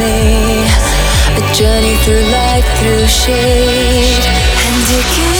me. A journey through life, through shade, and it.